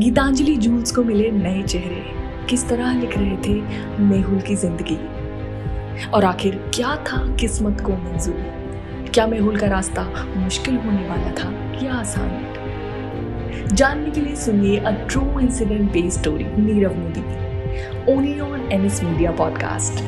Geetanjali joules को मिले नए चेहरे। किस तरह लिख रहे थे मेहुल की ज़िंदगी? और आखिर क्या था किस्मत को मंजूर? क्या मेहुल का रास्ता मुश्किल होने वाला था या आसान? जानने के लिए सुनिए a true incident based story Nirav Modi. Only on NS media podcast